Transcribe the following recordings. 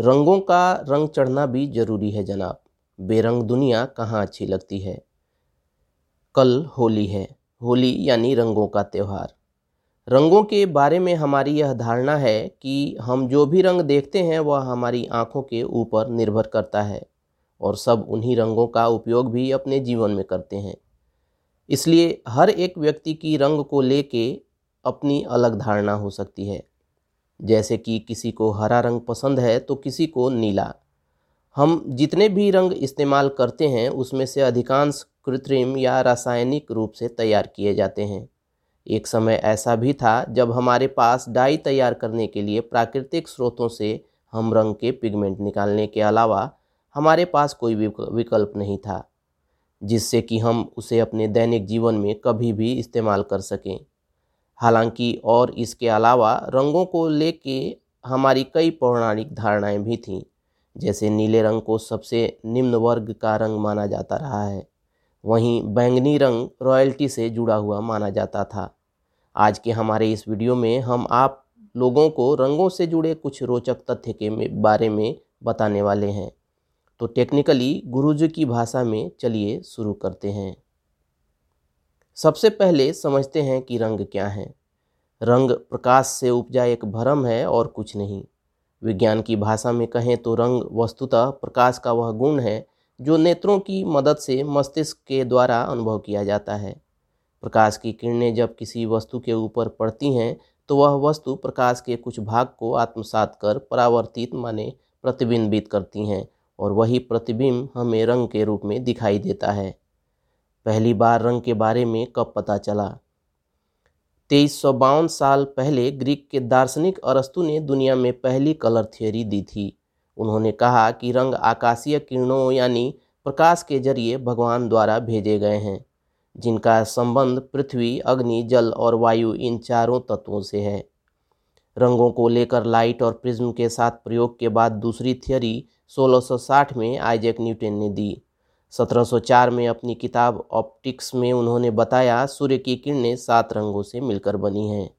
रंगों का रंग चढ़ना भी ज़रूरी है जनाब। बेरंग दुनिया कहाँ अच्छी लगती है? कल होली है। होली यानी रंगों का त्यौहार। रंगों के बारे में हमारी यह धारणा है कि हम जो भी रंग देखते हैं, वह हमारी आँखों के ऊपर निर्भर करता है और सब उन्हीं रंगों का उपयोग भी अपने जीवन में करते हैं। इसलिए हर एक व्यक्ति की रंग को लेके अपनी अलग धारणा हो सकती है। जैसे कि किसी को हरा रंग पसंद है तो किसी को नीला। हम जितने भी रंग इस्तेमाल करते हैं, उसमें से अधिकांश कृत्रिम या रासायनिक रूप से तैयार किए जाते हैं। एक समय ऐसा भी था जब हमारे पास डाई तैयार करने के लिए प्राकृतिक स्रोतों से हम रंग के पिगमेंट निकालने के अलावा हमारे पास कोई विकल्प नहीं था, जिससे कि हम उसे अपने दैनिक जीवन में कभी भी इस्तेमाल कर सकें। हालाँकि और इसके अलावा रंगों को लेके हमारी कई पौराणिक धारणाएँ भी थीं, जैसे नीले रंग को सबसे निम्न वर्ग का रंग माना जाता रहा है, वहीं बैंगनी रंग रॉयल्टी से जुड़ा हुआ माना जाता था। आज के हमारे इस वीडियो में हम आप लोगों को रंगों से जुड़े कुछ रोचक तथ्य के बारे में बताने वाले हैं। तो टेक्निकली गुरुजी की भाषा में चलिए शुरू करते हैं। सबसे पहले समझते हैं कि रंग क्या है। रंग प्रकाश से उपजा एक भ्रम है और कुछ नहीं। विज्ञान की भाषा में कहें तो रंग वस्तुतः प्रकाश का वह गुण है, जो नेत्रों की मदद से मस्तिष्क के द्वारा अनुभव किया जाता है। प्रकाश की किरणें जब किसी वस्तु के ऊपर पड़ती हैं तो वह वस्तु प्रकाश के कुछ भाग को आत्मसात कर परावर्तित माने प्रतिबिंबित करती हैं, और वही प्रतिबिंब हमें रंग के रूप में दिखाई देता है। पहली बार रंग के बारे में कब पता चला? तेईस सौ बावन साल पहले ग्रीक के दार्शनिक अरस्तु ने दुनिया में पहली कलर थियोरी दी थी। उन्होंने कहा कि रंग आकाशीय किरणों यानी प्रकाश के ज़रिए भगवान द्वारा भेजे गए हैं, जिनका संबंध पृथ्वी, अग्नि, जल और वायु इन चारों तत्वों से है। रंगों को लेकर लाइट और प्रिज्म के साथ प्रयोग के बाद दूसरी थियोरी 1660 में आइजैक न्यूटन ने दी। 1704 में अपनी किताब ऑप्टिक्स में उन्होंने बताया, सूर्य की किरणें सात रंगों से मिलकर बनी हैं।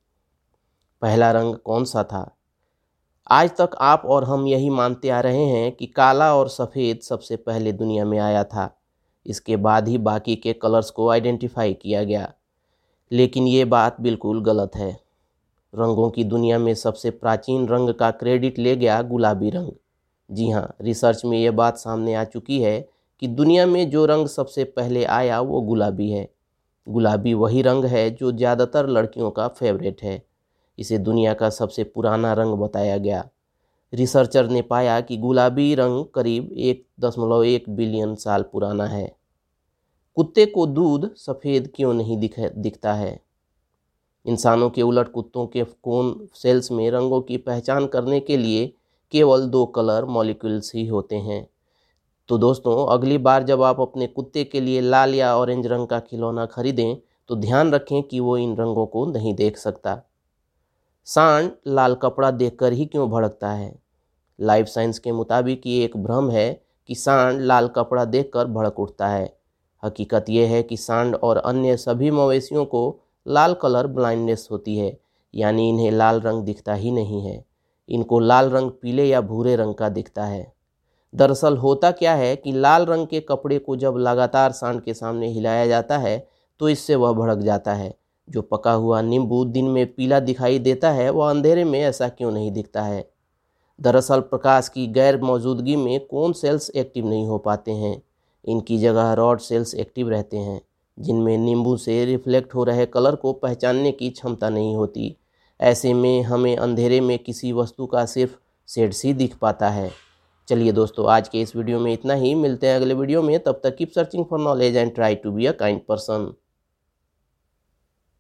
पहला रंग कौन सा था? आज तक आप और हम यही मानते आ रहे हैं कि काला और सफ़ेद सबसे पहले दुनिया में आया था। इसके बाद ही बाकी के कलर्स को आइडेंटिफाई किया गया। लेकिन ये बात बिल्कुल गलत है। रंगों की दुनिया में सबसे प्राचीन रंग का क्रेडिट ले गया गुलाबी रंग। जी हाँ रिसर्च में ये बात सामने आ चुकी है कि दुनिया में जो रंग सबसे पहले आया वो गुलाबी है। गुलाबी वही रंग है जो ज़्यादातर लड़कियों का फेवरेट है। इसे दुनिया का सबसे पुराना रंग बताया गया। रिसर्चर ने पाया कि गुलाबी रंग करीब एक दशमलव एक बिलियन साल पुराना है। कुत्ते को दूध सफ़ेद क्यों नहीं दिख, दिखता है? इंसानों के उलट कुत्तों के कोन सेल्स में रंगों की पहचान करने के लिए केवल दो कलर मॉलिक्यूल्स ही होते हैं। तो दोस्तों, अगली बार जब आप अपने कुत्ते के लिए लाल या ऑरेंज रंग का खिलौना खरीदें तो ध्यान रखें कि वो इन रंगों को नहीं देख सकता। सांड लाल कपड़ा देखकर ही क्यों भड़कता है? लाइफ साइंस के मुताबिक ये एक भ्रम है कि सांड लाल कपड़ा देखकर भड़क उठता है। हकीकत यह है कि सांड और अन्य सभी मवेशियों को लाल कलर ब्लाइंडनेस होती है, यानी इन्हें लाल रंग दिखता ही नहीं है। इनको लाल रंग पीले या भूरे रंग का दिखता है। दरअसल होता क्या है कि लाल रंग के कपड़े को जब लगातार सांड के सामने हिलाया जाता है तो इससे वह भड़क जाता है। जो पका हुआ नींबू दिन में पीला दिखाई देता है, वह अंधेरे में ऐसा क्यों नहीं दिखता है? दरअसल प्रकाश की गैर मौजूदगी में कौन सेल्स एक्टिव नहीं हो पाते हैं? इनकी जगह रॉड सेल्स एक्टिव रहते हैं, जिनमें नींबू से रिफ्लेक्ट हो रहे कलर को पहचानने की क्षमता नहीं होती। ऐसे में हमें अंधेरे में किसी वस्तु का सिर्फ़ शेड्स ही दिख पाता है। चलिए दोस्तों, आज के इस वीडियो में इतना ही। मिलते हैं अगले वीडियो में। तब तक keep searching for knowledge and try to be a kind person